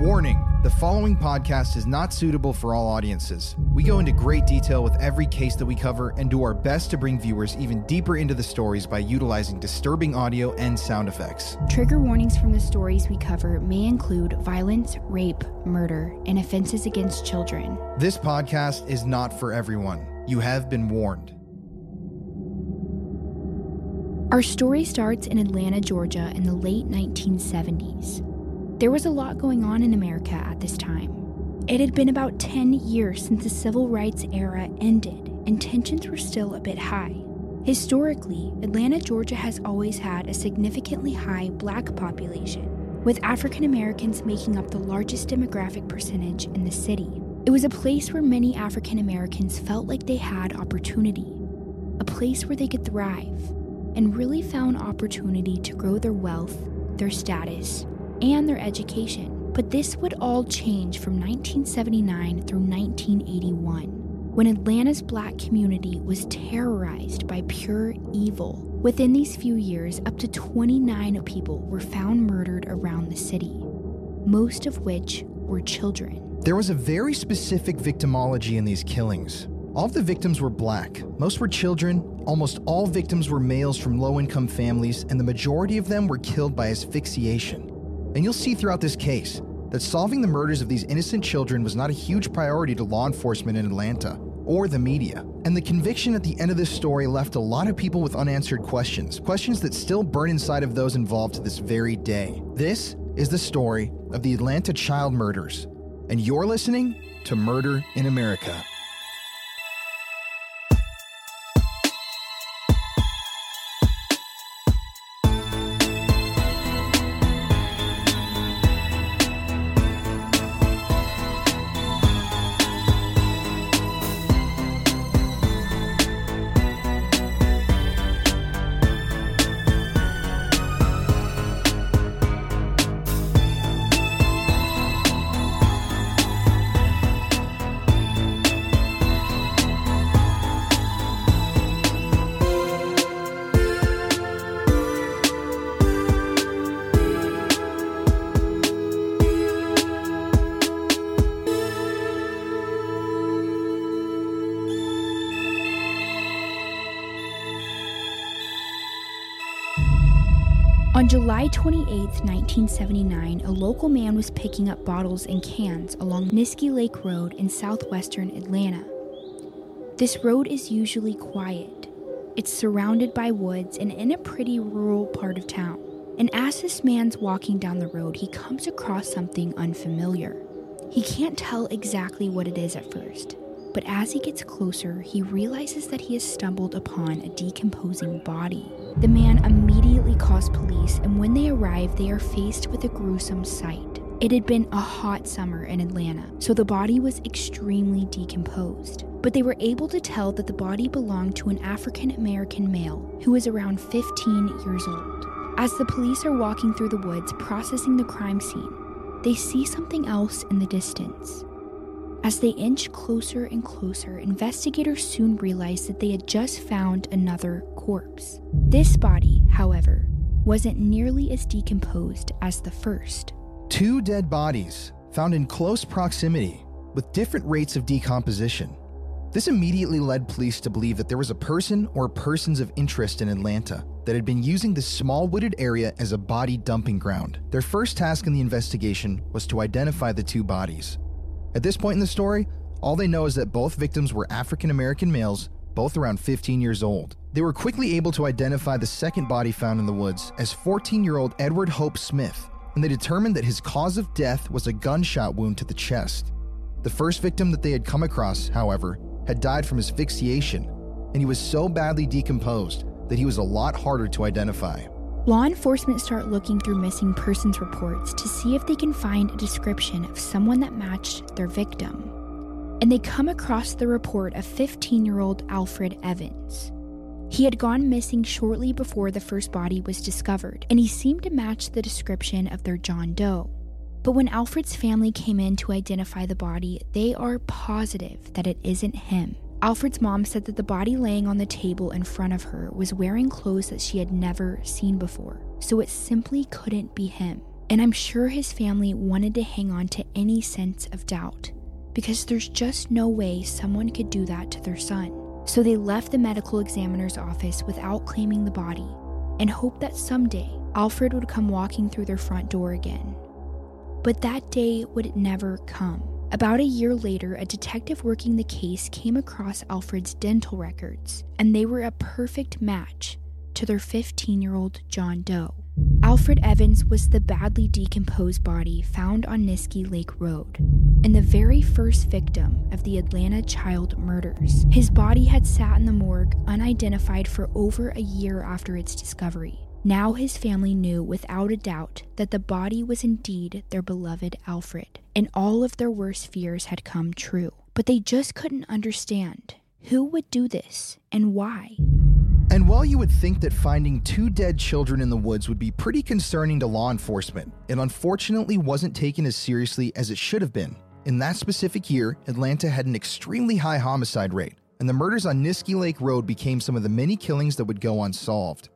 Warning the following podcast is not suitable for all audiences. We go into great detail with every case that we cover and do our best to bring viewers even deeper into the stories by utilizing disturbing audio and sound effects. Trigger warnings from the stories we cover may include violence, rape, murder, and offenses against children. This podcast is not for everyone. You have been warned. Our story starts in Atlanta, Georgia in the late 1970s. There was a lot going on in America at this time. It had been about 10 years since the civil rights era ended, and tensions were still a bit high. Historically, Atlanta, Georgia has always had a significantly high black population, with African Americans making up the largest demographic percentage in the city. It was a place where many African Americans felt like they had opportunity, a place where they could thrive, and really found opportunity to grow their wealth, their status, and their education. But this would all change from 1979 through 1981, when Atlanta's black community was terrorized by pure evil. Within these few years, up to 29 people were found murdered around the city, most of which were children. There was a very specific victimology in these killings. All of the victims were black. Most were children. Almost all victims were males from low income families, and the majority of them were killed by asphyxiation. And you'll see throughout this case that solving the murders of these innocent children was not a huge priority to law enforcement in Atlanta or the media. And the conviction at the end of this story left a lot of people with unanswered questions, questions that still burn inside of those involved to this very day. This is the story of the Atlanta child murders, and you're listening to Murder in America. 28, 1979, a local man was picking up bottles and cans along Niskey Lake Road in southwestern Atlanta. This road is usually quiet. It's surrounded by woods and in a pretty rural part of town. And as this man's walking down the road, he comes across something unfamiliar. He can't tell exactly what it is at first, but as he gets closer, he realizes that he has stumbled upon a decomposing body. The man immediately calls police, and when they arrive, they are faced with a gruesome sight. It had been a hot summer in Atlanta, so the body was extremely decomposed. But they were able to tell that the body belonged to an African American male who was around 15 years old. As the police are walking through the woods processing the crime scene, they see something else in the distance. As they inch closer and closer, investigators soon realized that they had just found another corpse. This body, however, wasn't nearly as decomposed as the first. Two dead bodies found in close proximity with different rates of decomposition. This immediately led police to believe that there was a person or persons of interest in Atlanta that had been using this small wooded area as a body dumping ground. Their first task in the investigation was to identify the two bodies. At this point in the story, all they know is that both victims were African American males, both around 15 years old. They were quickly able to identify the second body found in the woods as 14 year old Edward Hope Smith, and they determined that his cause of death was a gunshot wound to the chest. The first victim that they had come across, however, had died from asphyxiation, and he was so badly decomposed that he was a lot harder to identify. Law enforcement start looking through missing persons reports to see if they can find a description of someone that matched their victim. And they come across the report of 15 year old Alfred Evans. He had gone missing shortly before the first body was discovered, and he seemed to match the description of their John Doe. But when Alfred's family came in to identify the body, they are positive that it isn't him. Alfred's mom said that the body laying on the table in front of her was wearing clothes that she had never seen before, so it simply couldn't be him. And I'm sure his family wanted to hang on to any sense of doubt because there's just no way someone could do that to their son. So they left the medical examiner's office without claiming the body and hoped that someday Alfred would come walking through their front door again. But that day would never come. About a year later, a detective working the case came across Alfred's dental records, and they were a perfect match to their 15 year old John Doe. Alfred Evans was the badly decomposed body found on Niskey Lake Road, and the very first victim of the Atlanta child murders. His body had sat in the morgue unidentified for over a year after its discovery. Now his family knew without a doubt that the body was indeed their beloved Alfred, and all of their worst fears had come true. But they just couldn't understand who would do this and why. And while you would think that finding two dead children in the woods would be pretty concerning to law enforcement, it unfortunately wasn't taken as seriously as it should have been. In that specific year, Atlanta had an extremely high homicide rate, and the murders on Niskey Lake Road became some of the many killings that would go unsolved.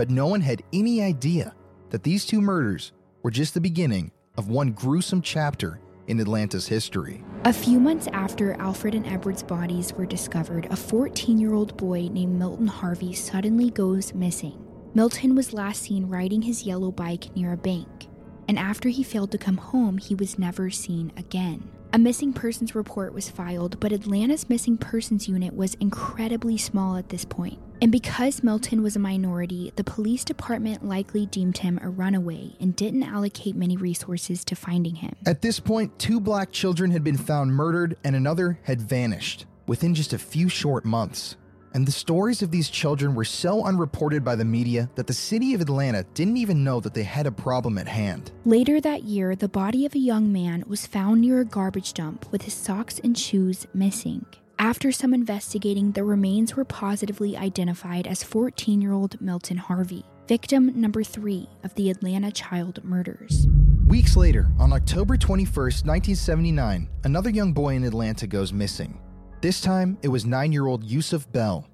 But no one had any idea that these two murders were just the beginning of one gruesome chapter in Atlanta's history. A few months after Alfred and Edward's bodies were discovered, a 14 year old boy named Milton Harvey suddenly goes missing. Milton was last seen riding his yellow bike near a bank, and after he failed to come home, he was never seen again. A missing persons report was filed, but Atlanta's missing persons unit was incredibly small at this point. And because Milton was a minority, the police department likely deemed him a runaway and didn't allocate many resources to finding him. At this point, two black children had been found murdered and another had vanished within just a few short months. And the stories of these children were so unreported by the media that the city of Atlanta didn't even know that they had a problem at hand. Later that year, the body of a young man was found near a garbage dump with his socks and shoes missing. After some investigating, the remains were positively identified as 14 year old Milton Harvey, victim number three of the Atlanta child murders. Weeks later, on October 21st, 1979, another young boy in Atlanta goes missing. This time, it was nine year old Yusuf Bell.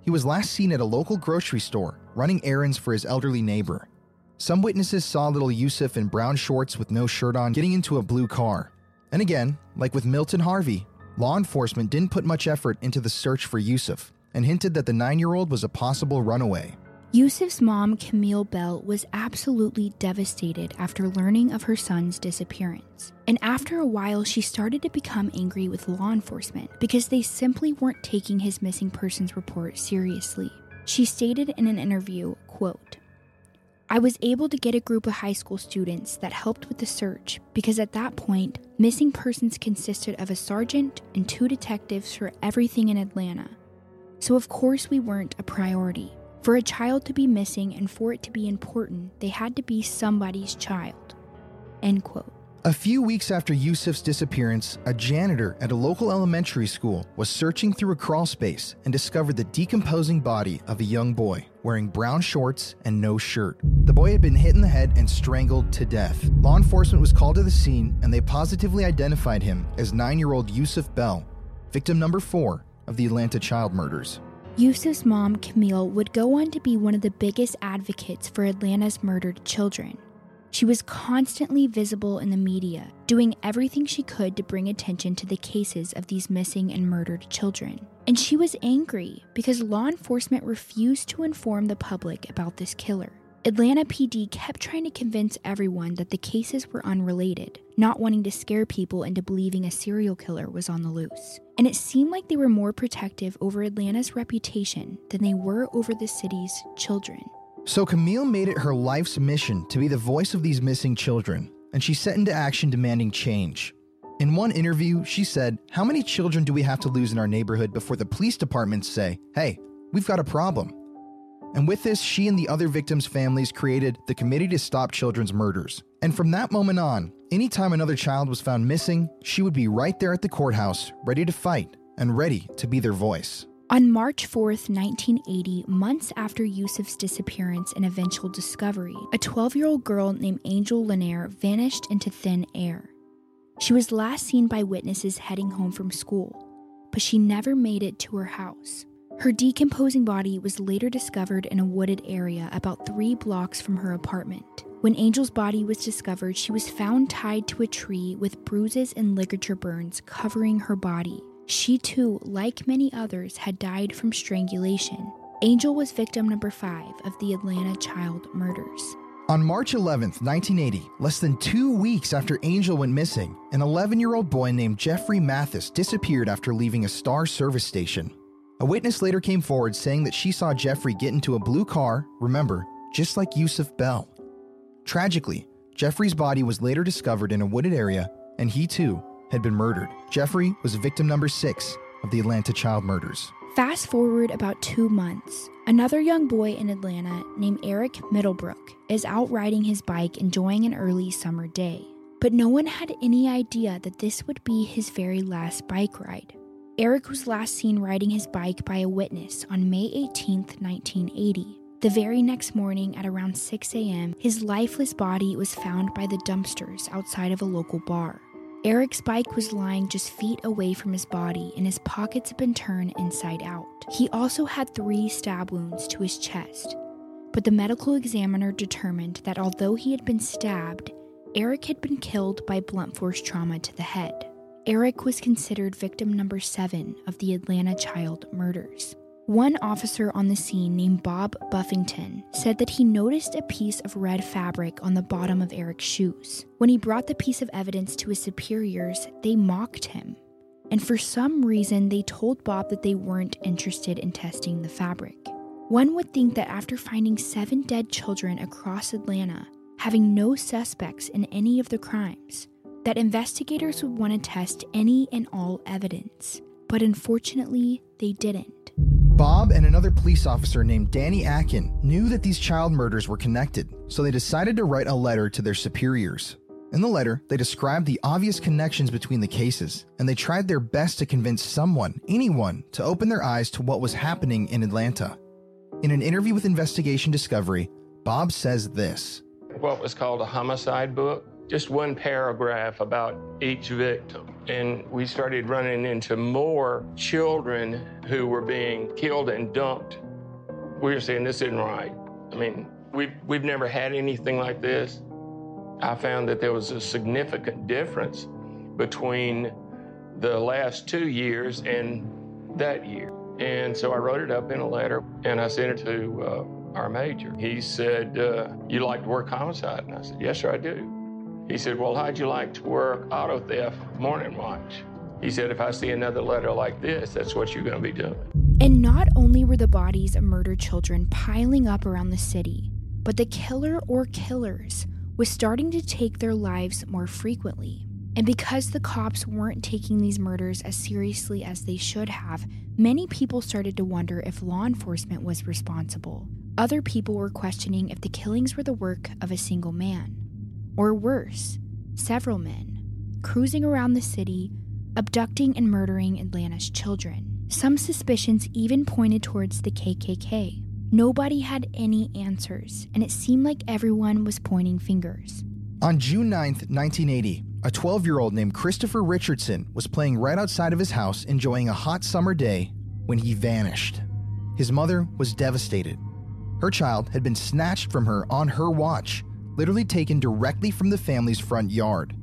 He was last seen at a local grocery store, running errands for his elderly neighbor. Some witnesses saw little Yusuf in brown shorts with no shirt on getting into a blue car. And again, like with Milton Harvey, law enforcement didn't put much effort into the search for Yusuf and hinted that the nine year old was a possible runaway. Yusuf's mom, Camille Bell, was absolutely devastated after learning of her son's disappearance. And after a while, she started to become angry with law enforcement because they simply weren't taking his missing persons report seriously. She stated in an interview, quote, I was able to get a group of high school students that helped with the search because at that point, missing persons consisted of a sergeant and two detectives for everything in Atlanta. So, of course, we weren't a priority. For a child to be missing and for it to be important, they had to be somebody's child. End quote. A few weeks after Yusuf's disappearance, a janitor at a local elementary school was searching through a crawl space and discovered the decomposing body of a young boy wearing brown shorts and no shirt. The boy had been hit in the head and strangled to death. Law enforcement was called to the scene and they positively identified him as nine year old Yusuf Bell, victim number four of the Atlanta child murders. Yusuf's mom, Camille, would go on to be one of the biggest advocates for Atlanta's murdered children. She was constantly visible in the media, doing everything she could to bring attention to the cases of these missing and murdered children. And she was angry because law enforcement refused to inform the public about this killer. Atlanta PD kept trying to convince everyone that the cases were unrelated, not wanting to scare people into believing a serial killer was on the loose. And it seemed like they were more protective over Atlanta's reputation than they were over the city's children. So Camille made it her life's mission to be the voice of these missing children, and she set into action demanding change. In one interview, she said, How many children do we have to lose in our neighborhood before the police departments say, Hey, we've got a problem? And with this, she and the other victims' families created the Committee to Stop Children's Murders. And from that moment on, anytime another child was found missing, she would be right there at the courthouse, ready to fight and ready to be their voice. On March 4th, 1980, months after Yusuf's disappearance and eventual discovery, a 12 year old girl named Angel Lanier vanished into thin air. She was last seen by witnesses heading home from school, but she never made it to her house. Her decomposing body was later discovered in a wooded area about three blocks from her apartment. When Angel's body was discovered, she was found tied to a tree with bruises and ligature burns covering her body. She too, like many others, had died from strangulation. Angel was victim number five of the Atlanta child murders. On March 11, 1980, less than two weeks after Angel went missing, an 11 year old boy named Jeffrey Mathis disappeared after leaving a Star service station. A witness later came forward saying that she saw Jeffrey get into a blue car, remember, just like Yusuf Bell. Tragically, Jeffrey's body was later discovered in a wooded area, and he too had been murdered. Jeffrey was victim number six of the Atlanta child murders. Fast forward about two months. Another young boy in Atlanta named Eric Middlebrook is out riding his bike enjoying an early summer day. But no one had any idea that this would be his very last bike ride. Eric was last seen riding his bike by a witness on May 18, 1980. The very next morning at around 6 a.m., his lifeless body was found by the dumpsters outside of a local bar. Eric's bike was lying just feet away from his body, and his pockets had been turned inside out. He also had three stab wounds to his chest. But the medical examiner determined that although he had been stabbed, Eric had been killed by blunt force trauma to the head. Eric was considered victim number seven of the Atlanta child murders. One officer on the scene named Bob Buffington said that he noticed a piece of red fabric on the bottom of Eric's shoes. When he brought the piece of evidence to his superiors, they mocked him. And for some reason, they told Bob that they weren't interested in testing the fabric. One would think that after finding seven dead children across Atlanta, having no suspects in any of the crimes, that investigators would want to test any and all evidence. But unfortunately, they didn't. Bob and another police officer named Danny Atkin knew that these child murders were connected, so they decided to write a letter to their superiors. In the letter, they described the obvious connections between the cases, and they tried their best to convince someone, anyone, to open their eyes to what was happening in Atlanta. In an interview with Investigation Discovery, Bob says this What was called a homicide book just one paragraph about each victim. And we started running into more children who were being killed and dumped. We were saying, this isn't right. I mean, we've, we've never had anything like this. I found that there was a significant difference between the last two years and that year. And so I wrote it up in a letter and I sent it to uh, our major. He said, uh, You like to work homicide? And I said, Yes, sir, I do. He said, Well, how'd you like to work auto theft morning watch? He said, If I see another letter like this, that's what you're going to be doing. And not only were the bodies of murdered children piling up around the city, but the killer or killers was starting to take their lives more frequently. And because the cops weren't taking these murders as seriously as they should have, many people started to wonder if law enforcement was responsible. Other people were questioning if the killings were the work of a single man. Or worse, several men, cruising around the city, abducting and murdering Atlanta's children. Some suspicions even pointed towards the KKK. Nobody had any answers, and it seemed like everyone was pointing fingers. On June 9, 1980, a 12 year old named Christopher Richardson was playing right outside of his house enjoying a hot summer day when he vanished. His mother was devastated. Her child had been snatched from her on her watch literally taken directly from the family's front yard.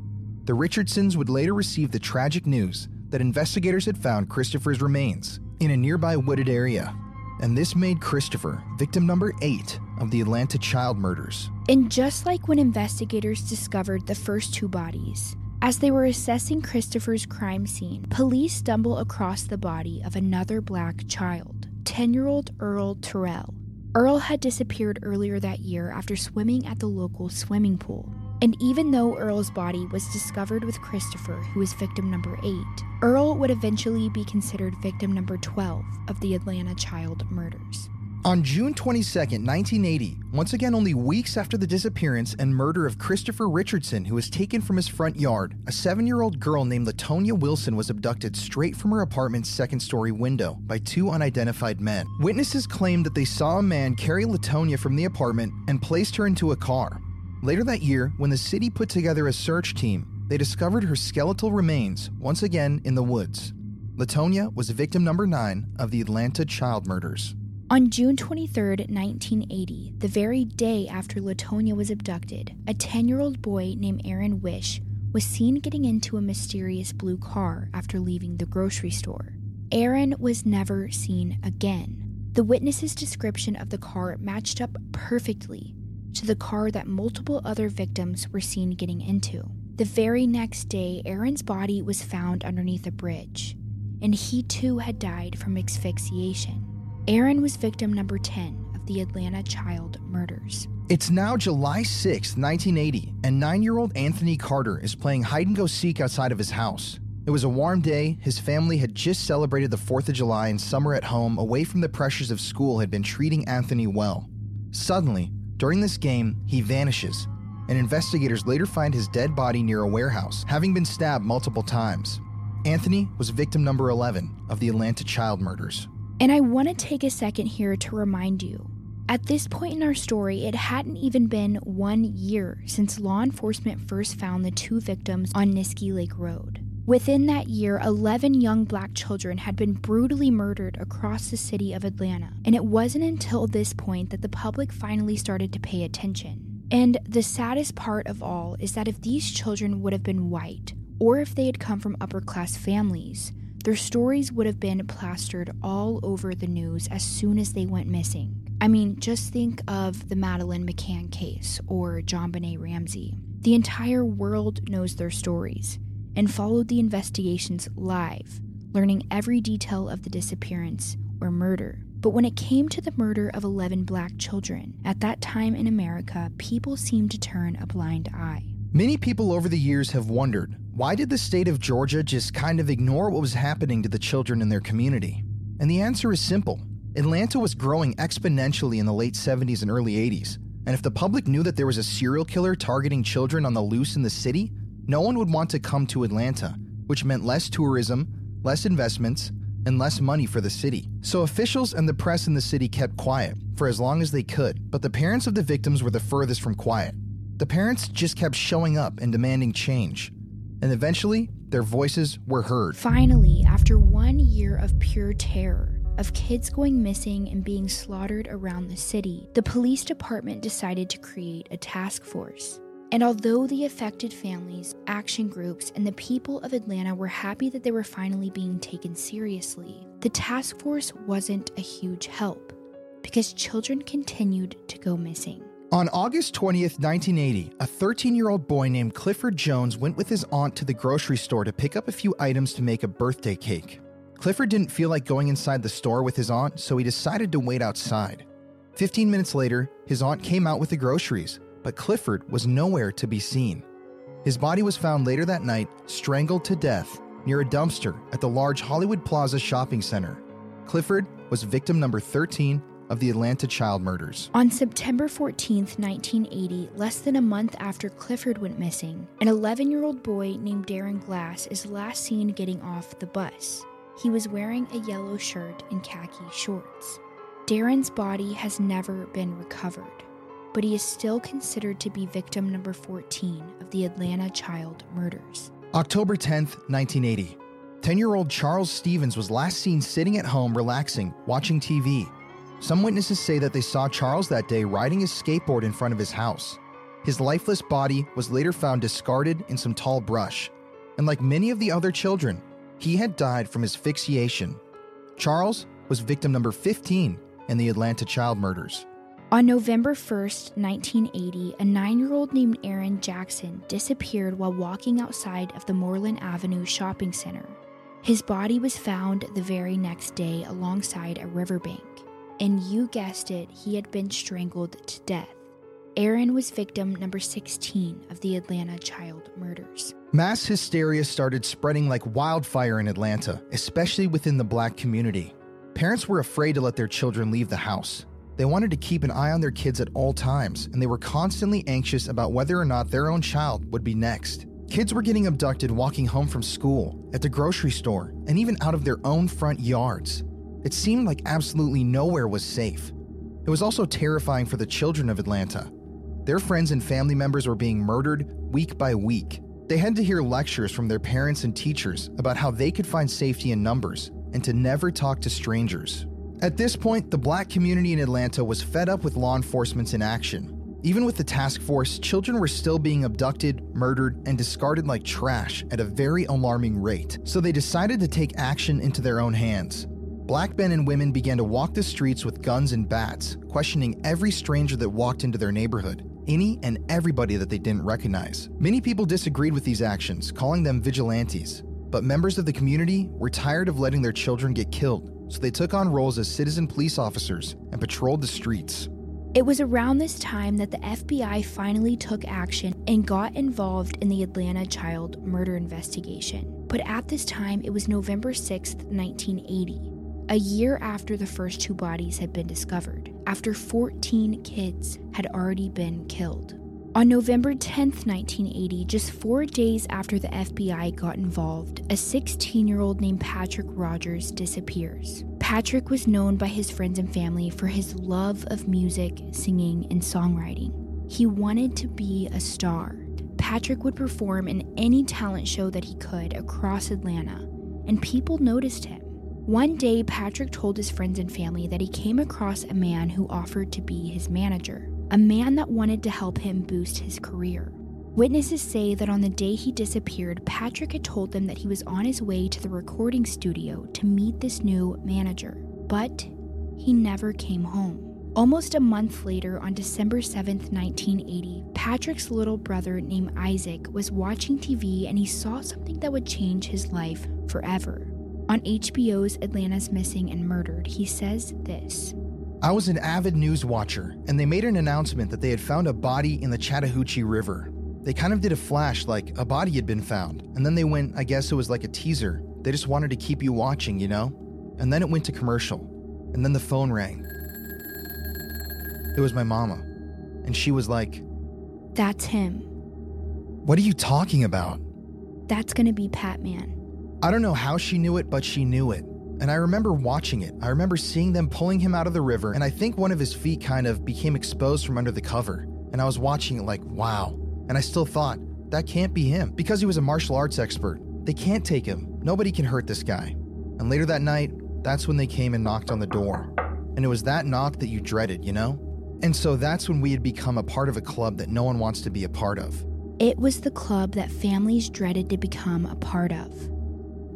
The Richardsons would later receive the tragic news that investigators had found Christopher's remains in a nearby wooded area. And this made Christopher victim number eight of the Atlanta child murders. And just like when investigators discovered the first two bodies, as they were assessing Christopher's crime scene, police stumble across the body of another black child, 10 year old Earl Terrell. Earl had disappeared earlier that year after swimming at the local swimming pool. And even though Earl's body was discovered with Christopher, who was victim number 8, Earl would eventually be considered victim number 12 of the Atlanta child murders. On June 22, 1980, once again only weeks after the disappearance and murder of Christopher Richardson, who was taken from his front yard, a seven year old girl named LaTonya Wilson was abducted straight from her apartment's second story window by two unidentified men. Witnesses claimed that they saw a man carry LaTonya from the apartment and placed her into a car. Later that year, when the city put together a search team, they discovered her skeletal remains once again in the woods. LaTonya was victim number nine of the Atlanta child murders. On June 23, 1980, the very day after LaTonya was abducted, a 10 year old boy named Aaron Wyche was seen getting into a mysterious blue car after leaving the grocery store. Aaron was never seen again. The witness's description of the car matched up perfectly to the car that multiple other victims were seen getting into. The very next day, Aaron's body was found underneath a bridge, and he too had died from asphyxiation. Aaron was victim number 10 of the Atlanta child murders. It's now July 6, 1980, and nine year old Anthony Carter is playing hide and go seek outside of his house. It was a warm day. His family had just celebrated the 4th of July and summer at home, away from the pressures of school, had been treating Anthony well. Suddenly, during this game, he vanishes, and investigators later find his dead body near a warehouse, having been stabbed multiple times. Anthony was victim number 11 of the Atlanta child murders. And I want to take a second here to remind you at this point in our story, it hadn't even been one year since law enforcement first found the two victims on Niskey Lake Road. Within that year, 11 young black children had been brutally murdered across the city of Atlanta, and it wasn't until this point that the public finally started to pay attention. And the saddest part of all is that if these children would have been white, or if they had come from upper class families, their stories would have been plastered all over the news as soon as they went missing. I mean, just think of the Madeleine McCann case or JonBenét Ramsey. The entire world knows their stories and followed the investigations live, learning every detail of the disappearance or murder. But when it came to the murder of 11 black children, at that time in America, people seemed to turn a blind eye. Many people over the years have wondered why did the state of Georgia just kind of ignore what was happening to the children in their community? And the answer is simple Atlanta was growing exponentially in the late 70s and early 80s, and if the public knew that there was a serial killer targeting children on the loose in the city, no one would want to come to Atlanta, which meant less tourism, less investments, and less money for the city. So officials and the press in the city kept quiet for as long as they could, but the parents of the victims were the furthest from quiet. The parents just kept showing up and demanding change. And eventually, their voices were heard. Finally, after one year of pure terror, of kids going missing and being slaughtered around the city, the police department decided to create a task force. And although the affected families, action groups, and the people of Atlanta were happy that they were finally being taken seriously, the task force wasn't a huge help because children continued to go missing. On August 20th, 1980, a 13 year old boy named Clifford Jones went with his aunt to the grocery store to pick up a few items to make a birthday cake. Clifford didn't feel like going inside the store with his aunt, so he decided to wait outside. 15 minutes later, his aunt came out with the groceries, but Clifford was nowhere to be seen. His body was found later that night, strangled to death, near a dumpster at the large Hollywood Plaza shopping center. Clifford was victim number 13 of the Atlanta child murders. On September 14, 1980, less than a month after Clifford went missing, an 11 year old boy named Darron Glass is last seen getting off the bus. He was wearing a yellow shirt and khaki shorts. Darren's body has never been recovered, but he is still considered to be victim number 14 of the Atlanta child murders. October 10th, 1980. 10 year old Charles Stephens was last seen sitting at home relaxing, watching TV. Some witnesses say that they saw Charles that day riding his skateboard in front of his house. His lifeless body was later found discarded in some tall brush. And like many of the other children, he had died from asphyxiation. Charles was victim number 15 in the Atlanta child murders. On November 1st, 1980, a nine year old named Aaron Jackson disappeared while walking outside of the Moreland Avenue shopping center. His body was found the very next day alongside a riverbank. And you guessed it, he had been strangled to death. Aaron was victim number 16 of the Atlanta child murders. Mass hysteria started spreading like wildfire in Atlanta, especially within the black community. Parents were afraid to let their children leave the house. They wanted to keep an eye on their kids at all times, and they were constantly anxious about whether or not their own child would be next. Kids were getting abducted walking home from school, at the grocery store, and even out of their own front yards. It seemed like absolutely nowhere was safe. It was also terrifying for the children of Atlanta. Their friends and family members were being murdered week by week. They had to hear lectures from their parents and teachers about how they could find safety in numbers and to never talk to strangers. At this point, the black community in Atlanta was fed up with law enforcement's inaction. Even with the task force, children were still being abducted, murdered, and discarded like trash at a very alarming rate, so they decided to take action into their own hands. Black men and women began to walk the streets with guns and bats, questioning every stranger that walked into their neighborhood, any and everybody that they didn't recognize. Many people disagreed with these actions, calling them vigilantes, but members of the community were tired of letting their children get killed, so they took on roles as citizen police officers and patrolled the streets. It was around this time that the FBI finally took action and got involved in the Atlanta child murder investigation. But at this time, it was November 6, 1980 a year after the first two bodies had been discovered, after 14 kids had already been killed. On November 10, 1980, just four days after the FBI got involved, a 16 year old named Patrick Rogers disappears. Patrick was known by his friends and family for his love of music, singing, and songwriting. He wanted to be a star. Patrick would perform in any talent show that he could across Atlanta, and people noticed him. One day, Patrick told his friends and family that he came across a man who offered to be his manager, a man that wanted to help him boost his career. Witnesses say that on the day he disappeared, Patrick had told them that he was on his way to the recording studio to meet this new manager, but he never came home. Almost a month later, on December 7, 1980, Patrick's little brother named Isaac was watching TV and he saw something that would change his life forever. On HBO's Atlanta's Missing and Murdered, he says this I was an avid news watcher, and they made an announcement that they had found a body in the Chattahoochee River. They kind of did a flash like a body had been found, and then they went, I guess it was like a teaser. They just wanted to keep you watching, you know? And then it went to commercial, and then the phone rang. It was my mama, and she was like, That's him. What are you talking about? That's gonna be Pat Man. I don't know how she knew it, but she knew it. And I remember watching it. I remember seeing them pulling him out of the river, and I think one of his feet kind of became exposed from under the cover. And I was watching it like, wow. And I still thought, that can't be him. Because he was a martial arts expert. They can't take him. Nobody can hurt this guy. And later that night, that's when they came and knocked on the door. And it was that knock that you dreaded, you know? And so that's when we had become a part of a club that no one wants to be a part of. It was the club that families dreaded to become a part of.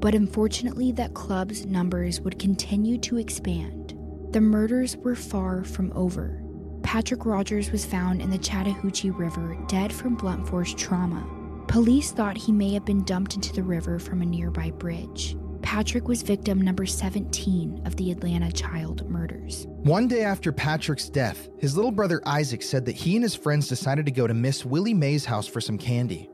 But unfortunately, that club's numbers would continue to expand. The murders were far from over. Patrick Rogers was found in the Chattahoochee River dead from blunt force trauma. Police thought he may have been dumped into the river from a nearby bridge. Patrick was victim number 17 of the Atlanta child murders. One day after Patrick's death, his little brother Isaac said that he and his friends decided to go to Miss Willie Mae's house for some candy.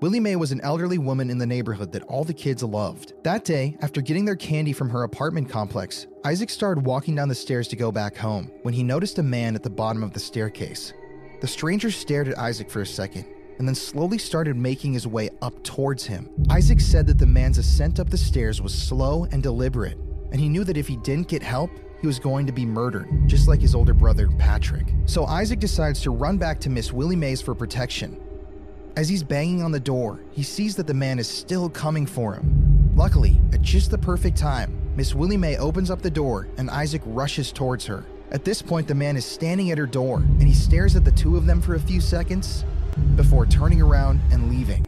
Willie Mae was an elderly woman in the neighborhood that all the kids loved. That day, after getting their candy from her apartment complex, Isaac started walking down the stairs to go back home when he noticed a man at the bottom of the staircase. The stranger stared at Isaac for a second and then slowly started making his way up towards him. Isaac said that the man's ascent up the stairs was slow and deliberate, and he knew that if he didn't get help, he was going to be murdered, just like his older brother, Patrick. So Isaac decides to run back to Miss Willie Mae's for protection as he's banging on the door, he sees that the man is still coming for him. Luckily, at just the perfect time, Miss Willie Mae opens up the door and Isaac rushes towards her. At this point, the man is standing at her door and he stares at the two of them for a few seconds before turning around and leaving.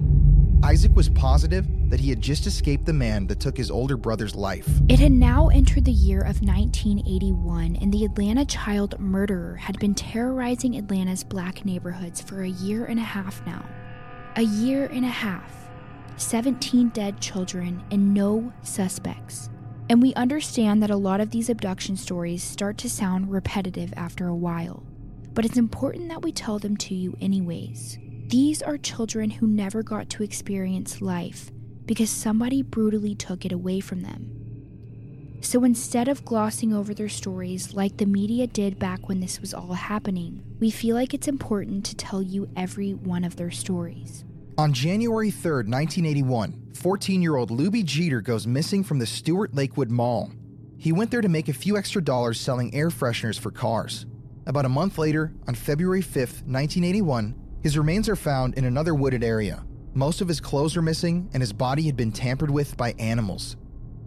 Isaac was positive that he had just escaped the man that took his older brother's life. It had now entered the year of 1981, and the Atlanta child murderer had been terrorizing Atlanta's black neighborhoods for a year and a half now. A year and a half, 17 dead children, and no suspects. And we understand that a lot of these abduction stories start to sound repetitive after a while, but it's important that we tell them to you anyways. These are children who never got to experience life because somebody brutally took it away from them. So instead of glossing over their stories like the media did back when this was all happening, we feel like it's important to tell you every one of their stories. On January 3, 1981, 14 year old Lubie Geter goes missing from the Stewart Lakewood Mall. He went there to make a few extra dollars selling air fresheners for cars. About a month later, on February 5, 1981, his remains are found in another wooded area. Most of his clothes are missing, and his body had been tampered with by animals.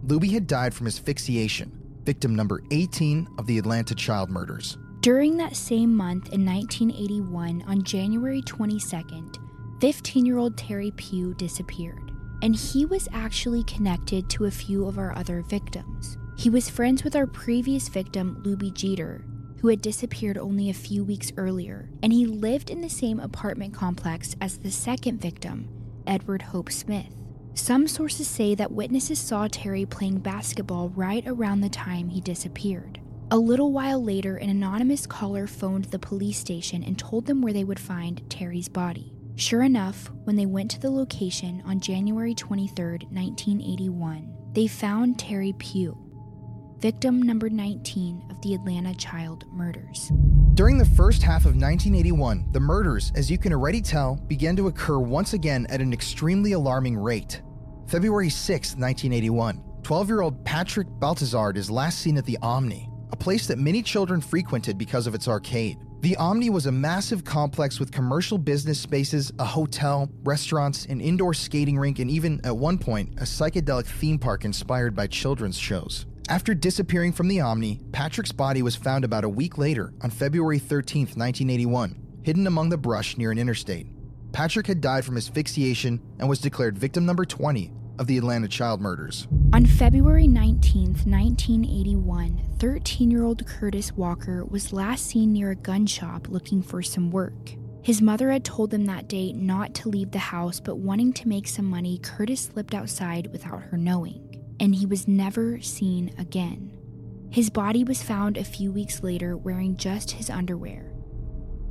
Lubie had died from asphyxiation, victim number 18 of the Atlanta child murders. During that same month in 1981, on January 22nd, 15 year old Terry Pugh disappeared, and he was actually connected to a few of our other victims. He was friends with our previous victim, Lubie Geter, who had disappeared only a few weeks earlier, and he lived in the same apartment complex as the second victim, Edward Hope Smith. Some sources say that witnesses saw Terry playing basketball right around the time he disappeared. A little while later, an anonymous caller phoned the police station and told them where they would find Terry's body. Sure enough, when they went to the location on January 23, 1981, they found Terry Pugh, victim number 19 of the Atlanta child murders. During the first half of 1981, the murders, as you can already tell, began to occur once again at an extremely alarming rate. February 6, 1981, 12 year old Patrick Baltazar is last seen at the Omni, a place that many children frequented because of its arcade. The Omni was a massive complex with commercial business spaces, a hotel, restaurants, an indoor skating rink, and even, at one point, a psychedelic theme park inspired by children's shows. After disappearing from the Omni, Patrick's body was found about a week later on February 13, 1981, hidden among the brush near an interstate. Patrick had died from asphyxiation and was declared victim number 20 of the Atlanta child murders. On February 19, 1981, 13 year old Curtis Walker was last seen near a gun shop looking for some work. His mother had told him that day not to leave the house, but wanting to make some money, Curtis slipped outside without her knowing, and he was never seen again. His body was found a few weeks later wearing just his underwear.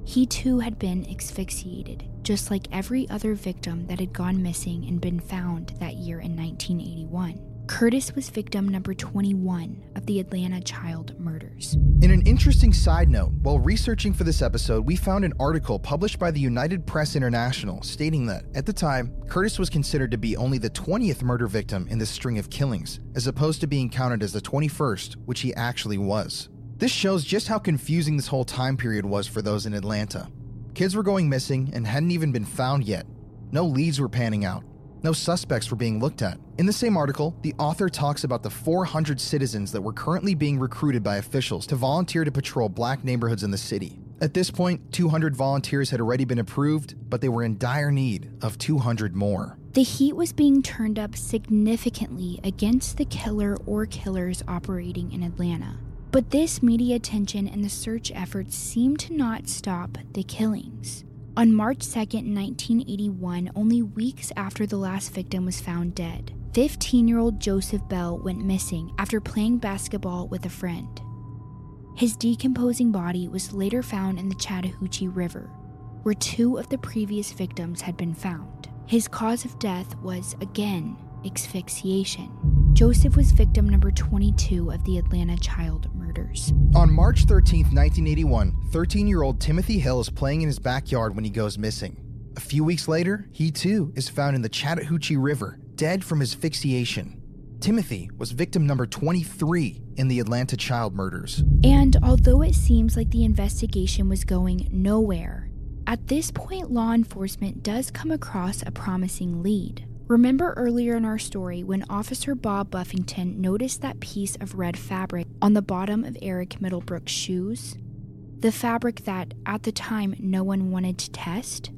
He too had been asphyxiated, just like every other victim that had gone missing and been found that year in 1981. Curtis was victim number 21 of the Atlanta child murders. In an interesting side note, while researching for this episode, we found an article published by the United Press International stating that, at the time, Curtis was considered to be only the 20th murder victim in this string of killings, as opposed to being counted as the 21st, which he actually was. This shows just how confusing this whole time period was for those in Atlanta. Kids were going missing and hadn't even been found yet. No leads were panning out. No suspects were being looked at. In the same article, the author talks about the 400 citizens that were currently being recruited by officials to volunteer to patrol black neighborhoods in the city. At this point, 200 volunteers had already been approved, but they were in dire need of 200 more. The heat was being turned up significantly against the killer or killers operating in Atlanta. But this media attention and the search efforts seemed to not stop the killings. On March 2, 1981, only weeks after the last victim was found dead, 15 year old Joseph Bell went missing after playing basketball with a friend. His decomposing body was later found in the Chattahoochee River, where two of the previous victims had been found. His cause of death was, again, asphyxiation. Joseph was victim number 22 of the Atlanta child murders. On March 13, 1981, 13 year old Timothy Hill is playing in his backyard when he goes missing. A few weeks later, he too is found in the Chattahoochee River, dead from asphyxiation. Timothy was victim number 23 in the Atlanta child murders. And although it seems like the investigation was going nowhere, at this point, law enforcement does come across a promising lead. Remember earlier in our story when Officer Bob Buffington noticed that piece of red fabric on the bottom of Eric Middlebrook's shoes? The fabric that, at the time, no one wanted to test?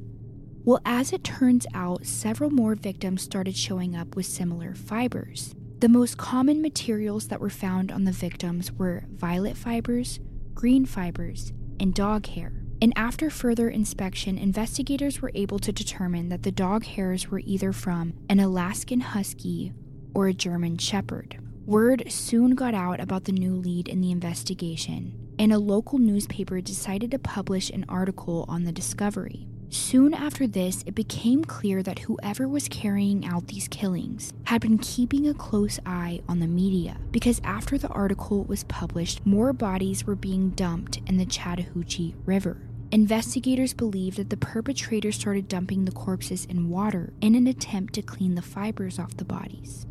Well, as it turns out, several more victims started showing up with similar fibers. The most common materials that were found on the victims were violet fibers, green fibers, and dog hair. And after further inspection, investigators were able to determine that the dog hairs were either from an Alaskan Husky or a German Shepherd. Word soon got out about the new lead in the investigation, and a local newspaper decided to publish an article on the discovery. Soon after this, it became clear that whoever was carrying out these killings had been keeping a close eye on the media because after the article was published, more bodies were being dumped in the Chattahoochee River. Investigators believe that the perpetrator started dumping the corpses in water in an attempt to clean the fibers off the bodies,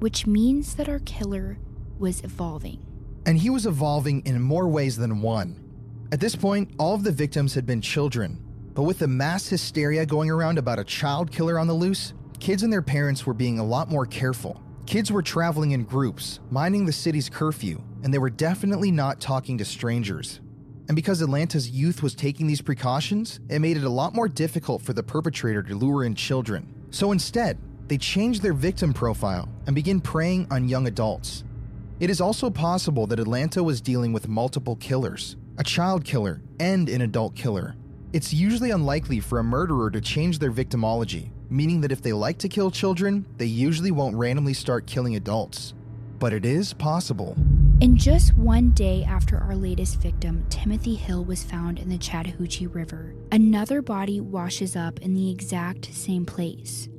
which means that our killer was evolving. And he was evolving in more ways than one. At this point, all of the victims had been children, but with the mass hysteria going around about a child killer on the loose, kids and their parents were being a lot more careful. Kids were traveling in groups, minding the city's curfew, and they were definitely not talking to strangers. And because Atlanta's youth was taking these precautions, it made it a lot more difficult for the perpetrator to lure in children. So instead, they changed their victim profile and began preying on young adults. It is also possible that Atlanta was dealing with multiple killers a child killer and an adult killer. It's usually unlikely for a murderer to change their victimology, meaning that if they like to kill children, they usually won't randomly start killing adults. But it is possible. In just one day after our latest victim, Timothy Hill was found in the Chattahoochee River, another body washes up in the exact same place.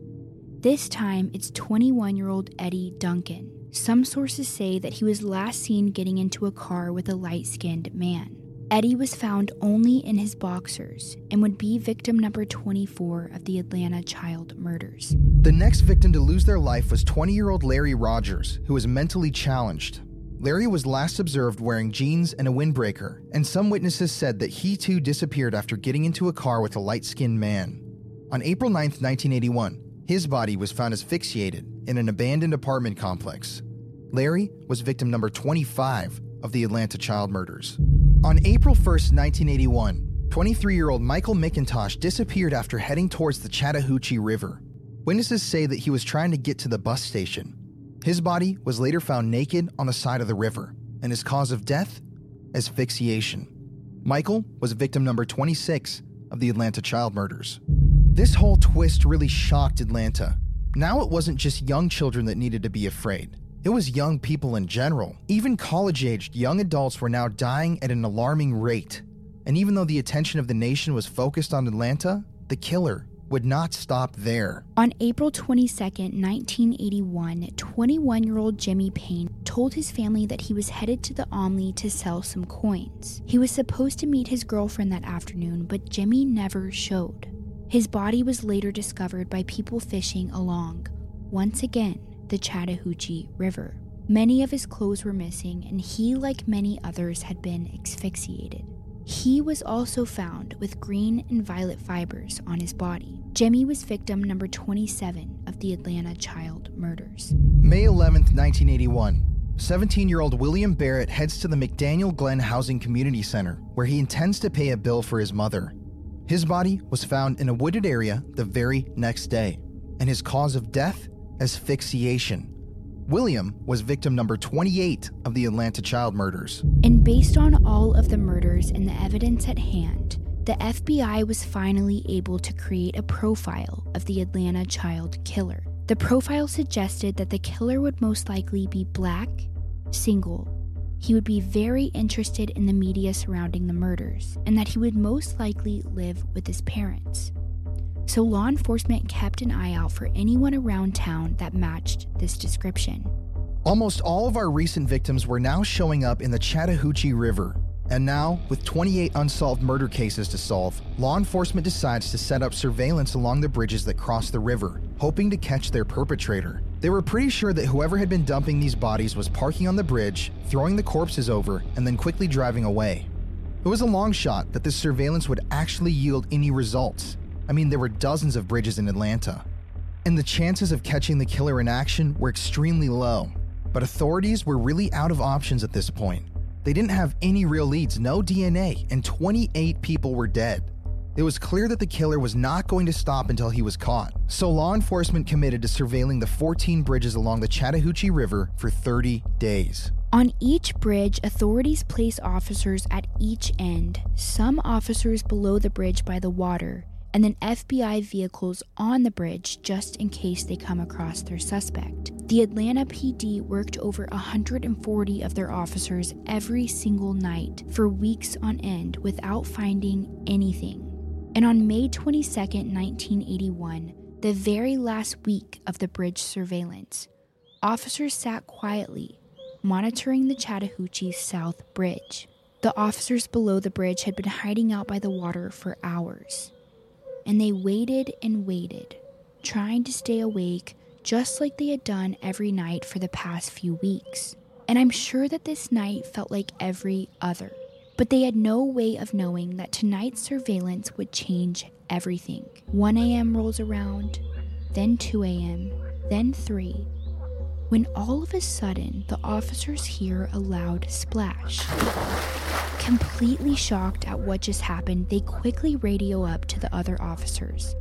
This time, it's 21 year old Eddie Duncan. Some sources say that he was last seen getting into a car with a light skinned man. Eddie was found only in his boxers and would be victim number 24 of the Atlanta child murders. The next victim to lose their life was 20 year old Larry Rogers, who was mentally challenged. Larry was last observed wearing jeans and a windbreaker, and some witnesses said that he too disappeared after getting into a car with a light skinned man. On April 9, 1981, his body was found asphyxiated in an abandoned apartment complex. Larry was victim number 25 of the Atlanta child murders. On April 1, 1981, 23 year old Michael McIntosh disappeared after heading towards the Chattahoochee River. Witnesses say that he was trying to get to the bus station. His body was later found naked on the side of the river, and his cause of death? Asphyxiation. Michael was victim number 26 of the Atlanta child murders. This whole twist really shocked Atlanta. Now it wasn't just young children that needed to be afraid. It was young people in general. Even college aged young adults were now dying at an alarming rate. And even though the attention of the nation was focused on Atlanta, the killer would not stop there. On April 22, 1981, 21 year old Jimmy Payne told his family that he was headed to the Omni to sell some coins. He was supposed to meet his girlfriend that afternoon, but Jimmy never showed. His body was later discovered by people fishing along, once again, the Chattahoochee River. Many of his clothes were missing, and he, like many others, had been asphyxiated. He was also found with green and violet fibers on his body. Jimmy was victim number 27 of the Atlanta child murders. May 11, 1981. 17 year old William Barrett heads to the McDaniel Glen Housing Community Center, where he intends to pay a bill for his mother. His body was found in a wooded area the very next day, and his cause of death asphyxiation. William was victim number 28 of the Atlanta child murders. And based on all of the murders and the evidence at hand, the FBI was finally able to create a profile of the Atlanta child killer. The profile suggested that the killer would most likely be black, single, he would be very interested in the media surrounding the murders, and that he would most likely live with his parents so law enforcement kept an eye out for anyone around town that matched this description. Almost all of our recent victims were now showing up in the Chattahoochee River. And now, with 28 unsolved murder cases to solve, law enforcement decides to set up surveillance along the bridges that cross the river, hoping to catch their perpetrator. They were pretty sure that whoever had been dumping these bodies was parking on the bridge, throwing the corpses over, and then quickly driving away. It was a long shot that this surveillance would actually yield any results, I mean, there were dozens of bridges in Atlanta, and the chances of catching the killer in action were extremely low. But authorities were really out of options at this point. They didn't have any real leads, no DNA, and 28 people were dead. It was clear that the killer was not going to stop until he was caught, so law enforcement committed to surveilling the 14 bridges along the Chattahoochee River for 30 days. On each bridge, authorities place officers at each end, some officers below the bridge by the water, and then FBI vehicles on the bridge just in case they come across their suspect. The Atlanta PD worked over 140 of their officers every single night for weeks on end without finding anything. And on May 22, 1981, the very last week of the bridge surveillance, officers sat quietly, monitoring the Chattahoochee South Bridge. The officers below the bridge had been hiding out by the water for hours and they waited and waited, trying to stay awake just like they had done every night for the past few weeks. And I'm sure that this night felt like every other. But they had no way of knowing that tonight's surveillance would change everything. 1 a.m. rolls around, then 2 a.m., then 3, when all of a sudden the officers hear a loud splash. Completely shocked at what just happened, they quickly radio up to the other officers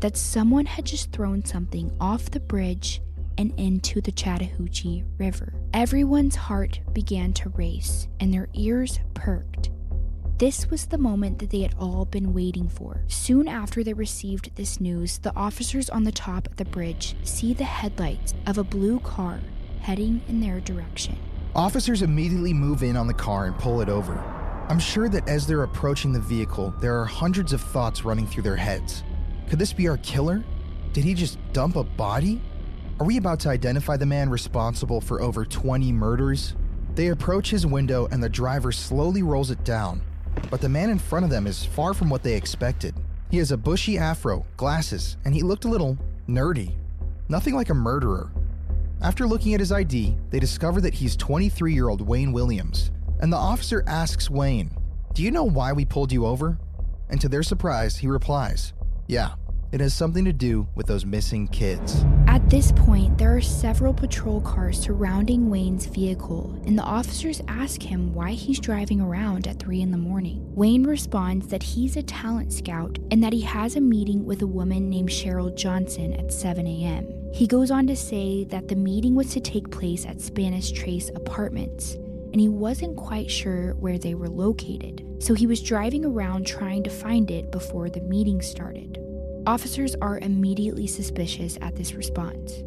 that someone had just thrown something off the bridge and into the Chattahoochee River. Everyone's heart began to race and their ears perked. This was the moment that they had all been waiting for. Soon after they received this news, the officers on the top of the bridge see the headlights of a blue car heading in their direction. Officers immediately move in on the car and pull it over. I'm sure that as they're approaching the vehicle, there are hundreds of thoughts running through their heads. Could this be our killer? Did he just dump a body? Are we about to identify the man responsible for over 20 murders? They approach his window and the driver slowly rolls it down. But the man in front of them is far from what they expected. He has a bushy afro, glasses, and he looked a little nerdy. Nothing like a murderer. After looking at his ID, they discover that he's 23 year old Wayne Williams. And the officer asks Wayne, Do you know why we pulled you over? And to their surprise, he replies, Yeah, it has something to do with those missing kids. At this point, there are several patrol cars surrounding Wayne's vehicle, and the officers ask him why he's driving around at 3 in the morning. Wayne responds that he's a talent scout and that he has a meeting with a woman named Cheryl Johnson at 7 a.m. He goes on to say that the meeting was to take place at Spanish Trace Apartments, and he wasn't quite sure where they were located, so he was driving around trying to find it before the meeting started. Officers are immediately suspicious at this response.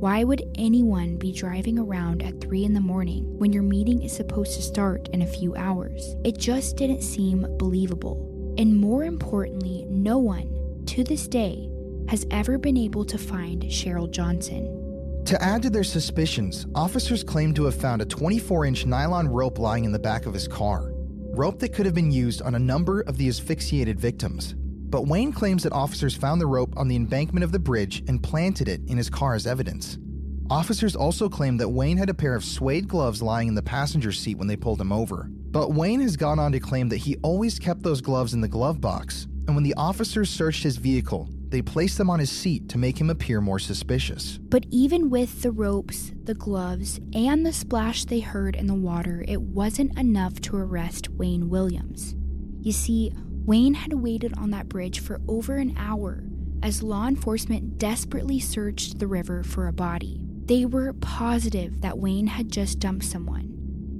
Why would anyone be driving around at 3 in the morning when your meeting is supposed to start in a few hours? It just didn't seem believable. And more importantly, no one, to this day, has ever been able to find Cheryl Johnson. To add to their suspicions, officers claim to have found a 24 inch nylon rope lying in the back of his car. Rope that could have been used on a number of the asphyxiated victims. But Wayne claims that officers found the rope on the embankment of the bridge and planted it in his car as evidence. Officers also claim that Wayne had a pair of suede gloves lying in the passenger seat when they pulled him over. But Wayne has gone on to claim that he always kept those gloves in the glove box, and when the officers searched his vehicle, they placed them on his seat to make him appear more suspicious. But even with the ropes, the gloves, and the splash they heard in the water, it wasn't enough to arrest Wayne Williams. You see, Wayne had waited on that bridge for over an hour as law enforcement desperately searched the river for a body. They were positive that Wayne had just dumped someone,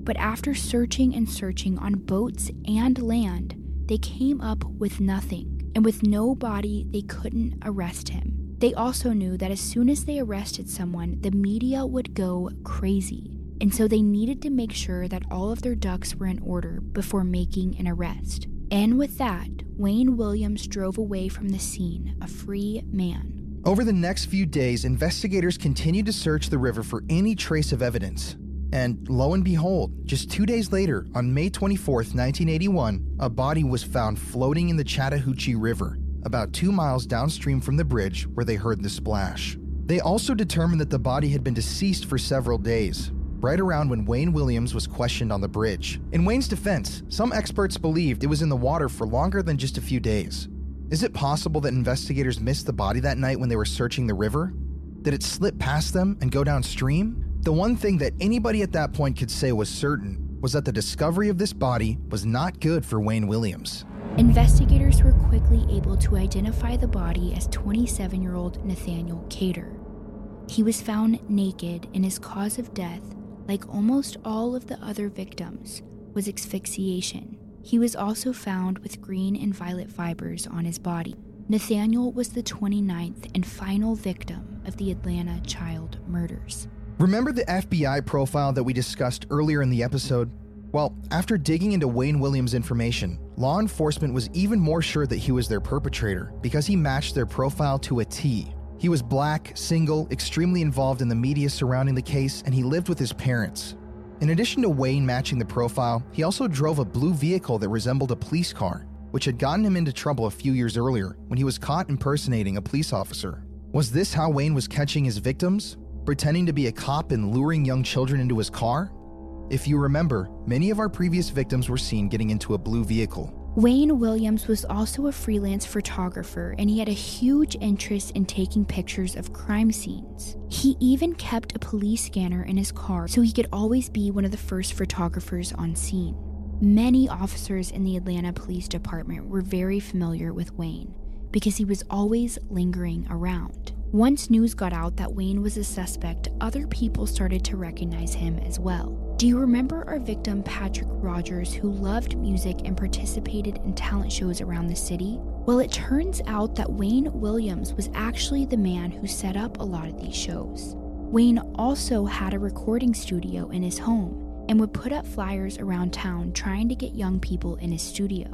but after searching and searching on boats and land, they came up with nothing, and with no body, they couldn't arrest him. They also knew that as soon as they arrested someone, the media would go crazy, and so they needed to make sure that all of their ducks were in order before making an arrest. And with that, Wayne Williams drove away from the scene, a free man. Over the next few days, investigators continued to search the river for any trace of evidence. And lo and behold, just two days later, on May 24, 1981, a body was found floating in the Chattahoochee River, about two miles downstream from the bridge where they heard the splash. They also determined that the body had been deceased for several days, right around when Wayne Williams was questioned on the bridge. In Wayne's defense, some experts believed it was in the water for longer than just a few days. Is it possible that investigators missed the body that night when they were searching the river? Did it slip past them and go downstream? The one thing that anybody at that point could say was certain was that the discovery of this body was not good for Wayne Williams. Investigators were quickly able to identify the body as 27 year old Nathaniel Cater. He was found naked, and his cause of death like almost all of the other victims, was asphyxiation. He was also found with green and violet fibers on his body. Nathaniel was the 29th and final victim of the Atlanta child murders. Remember the FBI profile that we discussed earlier in the episode? Well, after digging into Wayne Williams' information, law enforcement was even more sure that he was their perpetrator because he matched their profile to a T. He was black, single, extremely involved in the media surrounding the case, and he lived with his parents. In addition to Wayne matching the profile, he also drove a blue vehicle that resembled a police car, which had gotten him into trouble a few years earlier when he was caught impersonating a police officer. Was this how Wayne was catching his victims? Pretending to be a cop and luring young children into his car? If you remember, many of our previous victims were seen getting into a blue vehicle. Wayne Williams was also a freelance photographer and he had a huge interest in taking pictures of crime scenes. He even kept a police scanner in his car so he could always be one of the first photographers on scene. Many officers in the Atlanta Police Department were very familiar with Wayne because he was always lingering around. Once news got out that Wayne was a suspect, other people started to recognize him as well. Do you remember our victim, Patrick Rogers, who loved music and participated in talent shows around the city? Well, it turns out that Wayne Williams was actually the man who set up a lot of these shows. Wayne also had a recording studio in his home and would put up flyers around town trying to get young people in his studio.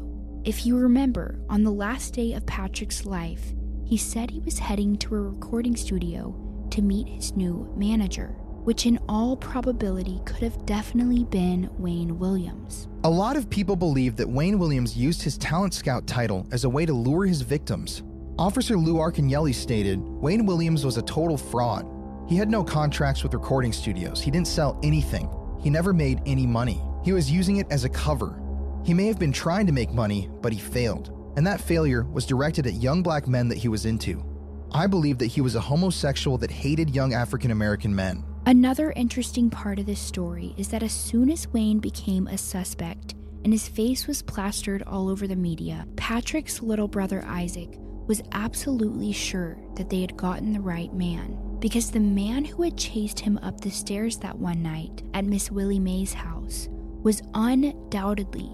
If you remember, on the last day of Patrick's life, he said he was heading to a recording studio to meet his new manager, which in all probability could have definitely been Wayne Williams. A lot of people believe that Wayne Williams used his talent scout title as a way to lure his victims. Officer Lou Arcangeli stated Wayne Williams was a total fraud. He had no contracts with recording studios, he didn't sell anything, he never made any money. He was using it as a cover. He may have been trying to make money, but he failed and that failure was directed at young black men that he was into. I believe that he was a homosexual that hated young African American men. Another interesting part of this story is that as soon as Wayne became a suspect and his face was plastered all over the media, Patrick's little brother Isaac was absolutely sure that they had gotten the right man because the man who had chased him up the stairs that one night at Miss Willie Mae's house was undoubtedly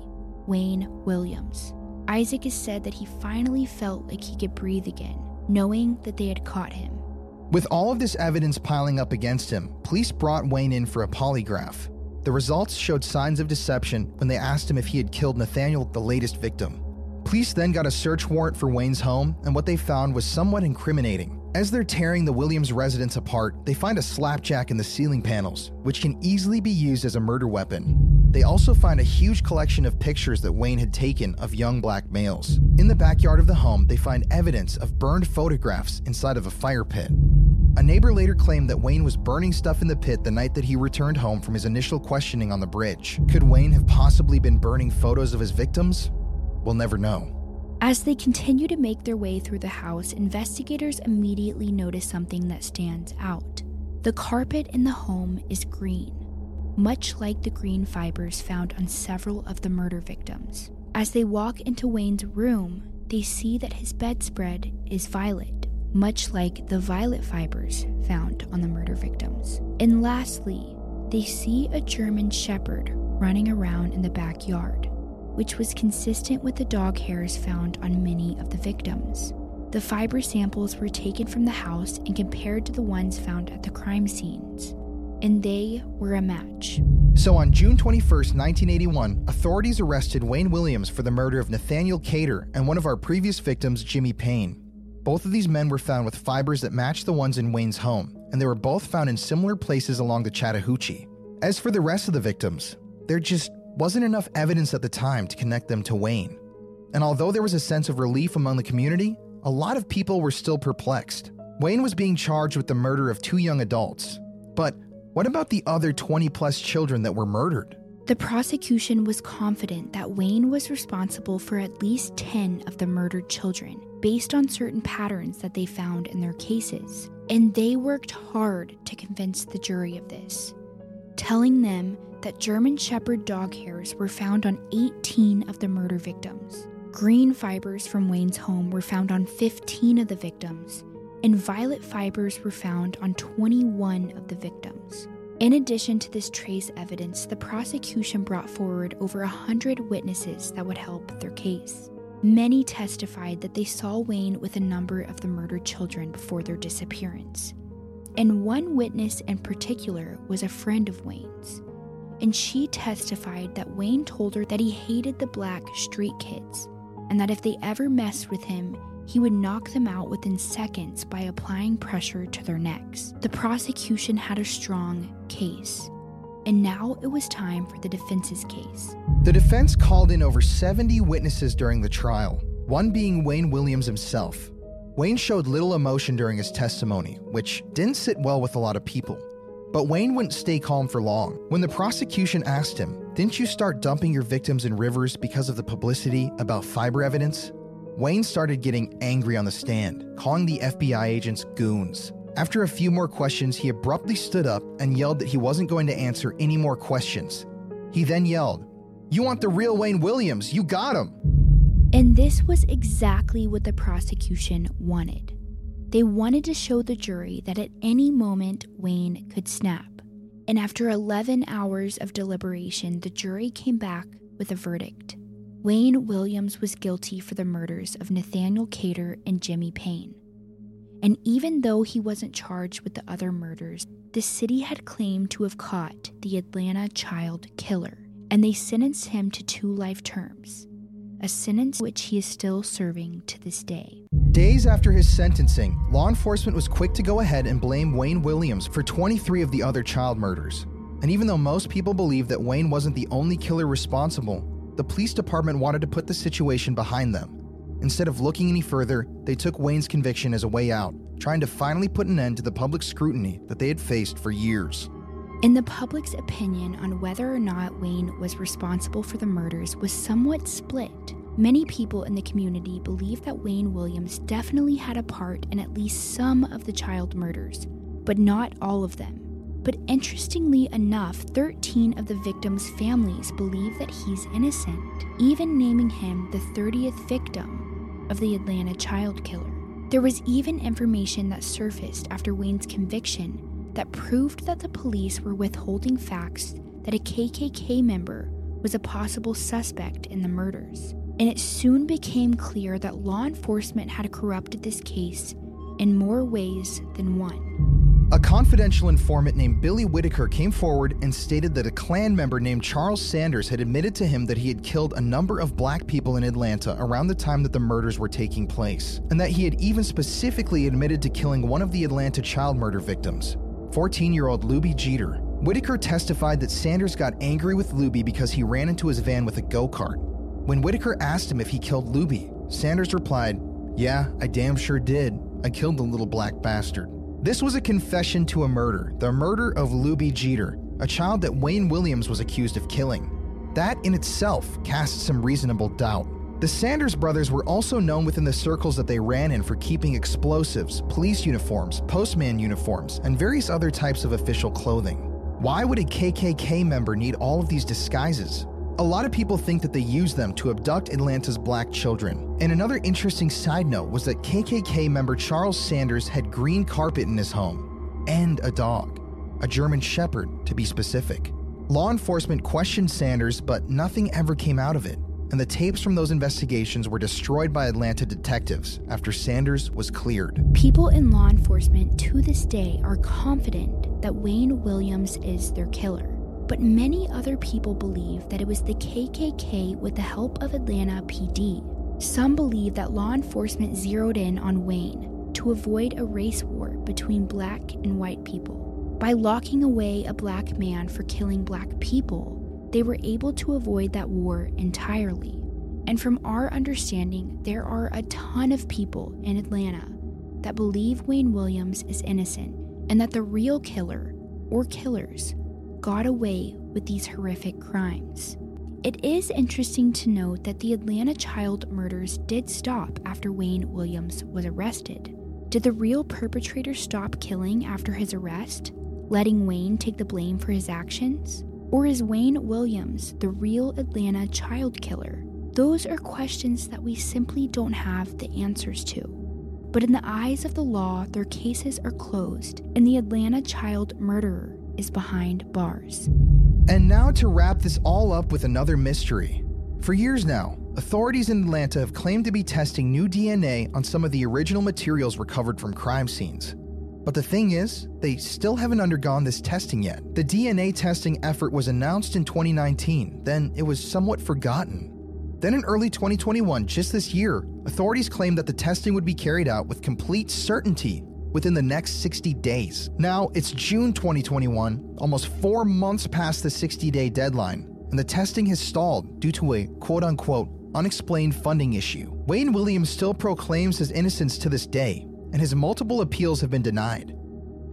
Wayne Williams. Isaac has said that he finally felt like he could breathe again, knowing that they had caught him. With all of this evidence piling up against him, police brought Wayne in for a polygraph. The results showed signs of deception when they asked him if he had killed Nathaniel, the latest victim. Police then got a search warrant for Wayne's home, and what they found was somewhat incriminating. As they're tearing the Williams residence apart, they find a slapjack in the ceiling panels, which can easily be used as a murder weapon. They also find a huge collection of pictures that Wayne had taken of young black males. In the backyard of the home, they find evidence of burned photographs inside of a fire pit. A neighbor later claimed that Wayne was burning stuff in the pit the night that he returned home from his initial questioning on the bridge. Could Wayne have possibly been burning photos of his victims? We'll never know. As they continue to make their way through the house, investigators immediately notice something that stands out. The carpet in the home is green, much like the green fibers found on several of the murder victims. As they walk into Wayne's room, they see that his bedspread is violet, much like the violet fibers found on the murder victims. And lastly, they see a German shepherd running around in the backyard which was consistent with the dog hairs found on many of the victims. The fiber samples were taken from the house and compared to the ones found at the crime scenes, and they were a match. So on June 21, 1981, authorities arrested Wayne Williams for the murder of Nathaniel Cater and one of our previous victims, Jimmy Payne. Both of these men were found with fibers that matched the ones in Wayne's home, and they were both found in similar places along the Chattahoochee. As for the rest of the victims, they're just wasn't enough evidence at the time to connect them to Wayne. And although there was a sense of relief among the community, a lot of people were still perplexed. Wayne was being charged with the murder of two young adults. But what about the other 20 plus children that were murdered? The prosecution was confident that Wayne was responsible for at least 10 of the murdered children, based on certain patterns that they found in their cases. And they worked hard to convince the jury of this, telling them that German Shepherd dog hairs were found on 18 of the murder victims. Green fibers from Wayne's home were found on 15 of the victims, and violet fibers were found on 21 of the victims. In addition to this trace evidence, the prosecution brought forward over 100 witnesses that would help their case. Many testified that they saw Wayne with a number of the murdered children before their disappearance. And one witness in particular was a friend of Wayne's and she testified that Wayne told her that he hated the black street kids and that if they ever messed with him, he would knock them out within seconds by applying pressure to their necks. The prosecution had a strong case, and now it was time for the defense's case. The defense called in over 70 witnesses during the trial, one being Wayne Williams himself. Wayne showed little emotion during his testimony, which didn't sit well with a lot of people. But Wayne wouldn't stay calm for long. When the prosecution asked him, Didn't you start dumping your victims in rivers because of the publicity about fiber evidence? Wayne started getting angry on the stand, calling the FBI agents goons. After a few more questions, he abruptly stood up and yelled that he wasn't going to answer any more questions. He then yelled, You want the real Wayne Williams? You got him! And this was exactly what the prosecution wanted. They wanted to show the jury that at any moment Wayne could snap. And after 11 hours of deliberation, the jury came back with a verdict. Wayne Williams was guilty for the murders of Nathaniel Cater and Jimmy Payne. And even though he wasn't charged with the other murders, the city had claimed to have caught the Atlanta child killer, and they sentenced him to two life terms, a sentence which he is still serving to this day. Days after his sentencing, law enforcement was quick to go ahead and blame Wayne Williams for 23 of the other child murders. And even though most people believe that Wayne wasn't the only killer responsible, the police department wanted to put the situation behind them. Instead of looking any further, they took Wayne's conviction as a way out, trying to finally put an end to the public scrutiny that they had faced for years. In the public's opinion on whether or not Wayne was responsible for the murders was somewhat split. Many people in the community believe that Wayne Williams definitely had a part in at least some of the child murders, but not all of them. But interestingly enough, 13 of the victims' families believe that he's innocent, even naming him the 30th victim of the Atlanta child killer. There was even information that surfaced after Wayne's conviction that proved that the police were withholding facts that a KKK member was a possible suspect in the murders and it soon became clear that law enforcement had corrupted this case in more ways than one. A confidential informant named Billy Whitaker came forward and stated that a Klan member named Charles Sanders had admitted to him that he had killed a number of black people in Atlanta around the time that the murders were taking place, and that he had even specifically admitted to killing one of the Atlanta child murder victims, 14 year old Lubie Geter. Whitaker testified that Sanders got angry with Lubie because he ran into his van with a go kart when Whitaker asked him if he killed Lubie, Sanders replied, Yeah, I damn sure did. I killed the little black bastard. This was a confession to a murder, the murder of Lubie Geter, a child that Wayne Williams was accused of killing. That in itself casts some reasonable doubt. The Sanders brothers were also known within the circles that they ran in for keeping explosives, police uniforms, postman uniforms, and various other types of official clothing. Why would a KKK member need all of these disguises? A lot of people think that they used them to abduct Atlanta's black children. And another interesting side note was that KKK member Charles Sanders had green carpet in his home and a dog, a German Shepherd to be specific. Law enforcement questioned Sanders, but nothing ever came out of it, and the tapes from those investigations were destroyed by Atlanta detectives after Sanders was cleared. People in law enforcement to this day are confident that Wayne Williams is their killer. But many other people believe that it was the KKK with the help of Atlanta PD. Some believe that law enforcement zeroed in on Wayne to avoid a race war between black and white people. By locking away a black man for killing black people, they were able to avoid that war entirely. And from our understanding, there are a ton of people in Atlanta that believe Wayne Williams is innocent and that the real killer or killers got away with these horrific crimes. It is interesting to note that the Atlanta child murders did stop after Wayne Williams was arrested. Did the real perpetrator stop killing after his arrest, letting Wayne take the blame for his actions? Or is Wayne Williams the real Atlanta child killer? Those are questions that we simply don't have the answers to. But in the eyes of the law, their cases are closed, and the Atlanta child murderer is behind bars. And now to wrap this all up with another mystery. For years now, authorities in Atlanta have claimed to be testing new DNA on some of the original materials recovered from crime scenes. But the thing is, they still haven't undergone this testing yet. The DNA testing effort was announced in 2019, then it was somewhat forgotten. Then in early 2021, just this year, authorities claimed that the testing would be carried out with complete certainty within the next 60 days. Now, it's June 2021, almost four months past the 60 day deadline, and the testing has stalled due to a quote unquote unexplained funding issue. Wayne Williams still proclaims his innocence to this day, and his multiple appeals have been denied.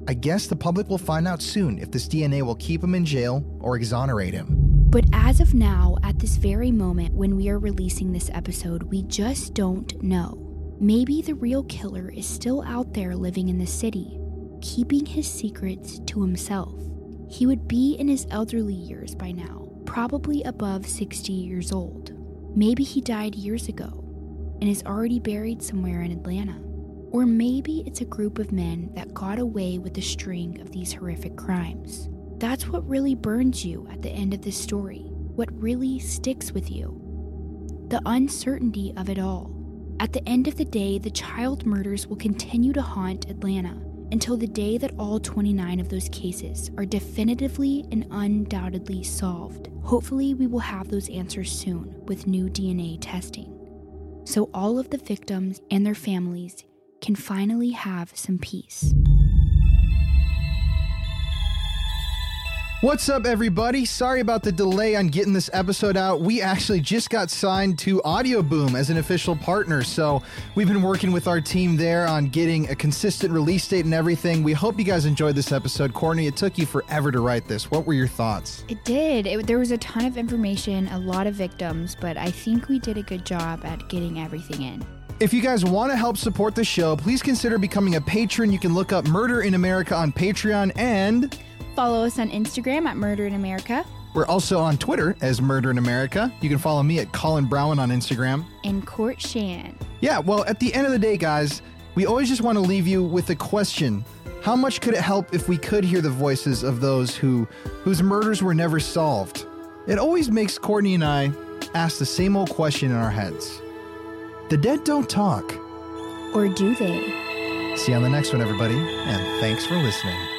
I guess the public will find out soon if this DNA will keep him in jail or exonerate him. But as of now, at this very moment when we are releasing this episode, we just don't know. Maybe the real killer is still out there living in the city, keeping his secrets to himself. He would be in his elderly years by now, probably above 60 years old. Maybe he died years ago and is already buried somewhere in Atlanta. Or maybe it's a group of men that got away with a string of these horrific crimes. That's what really burns you at the end of this story, what really sticks with you. The uncertainty of it all. At the end of the day, the child murders will continue to haunt Atlanta until the day that all 29 of those cases are definitively and undoubtedly solved. Hopefully, we will have those answers soon with new DNA testing. So, all of the victims and their families can finally have some peace. What's up, everybody? Sorry about the delay on getting this episode out. We actually just got signed to Audioboom as an official partner, so we've been working with our team there on getting a consistent release date and everything. We hope you guys enjoyed this episode. Courtney, it took you forever to write this. What were your thoughts? It did. It, there was a ton of information, a lot of victims, but I think we did a good job at getting everything in. If you guys want to help support the show, please consider becoming a patron. You can look up Murder in America on Patreon and Follow us on Instagram at Murder in America. We're also on Twitter as Murder in America. You can follow me at Colin Brown on Instagram. And Court Shan. Yeah, well, at the end of the day, guys, we always just want to leave you with a question. How much could it help if we could hear the voices of those who whose murders were never solved? It always makes Courtney and I ask the same old question in our heads. The dead don't talk. Or do they? See you on the next one, everybody, and thanks for listening.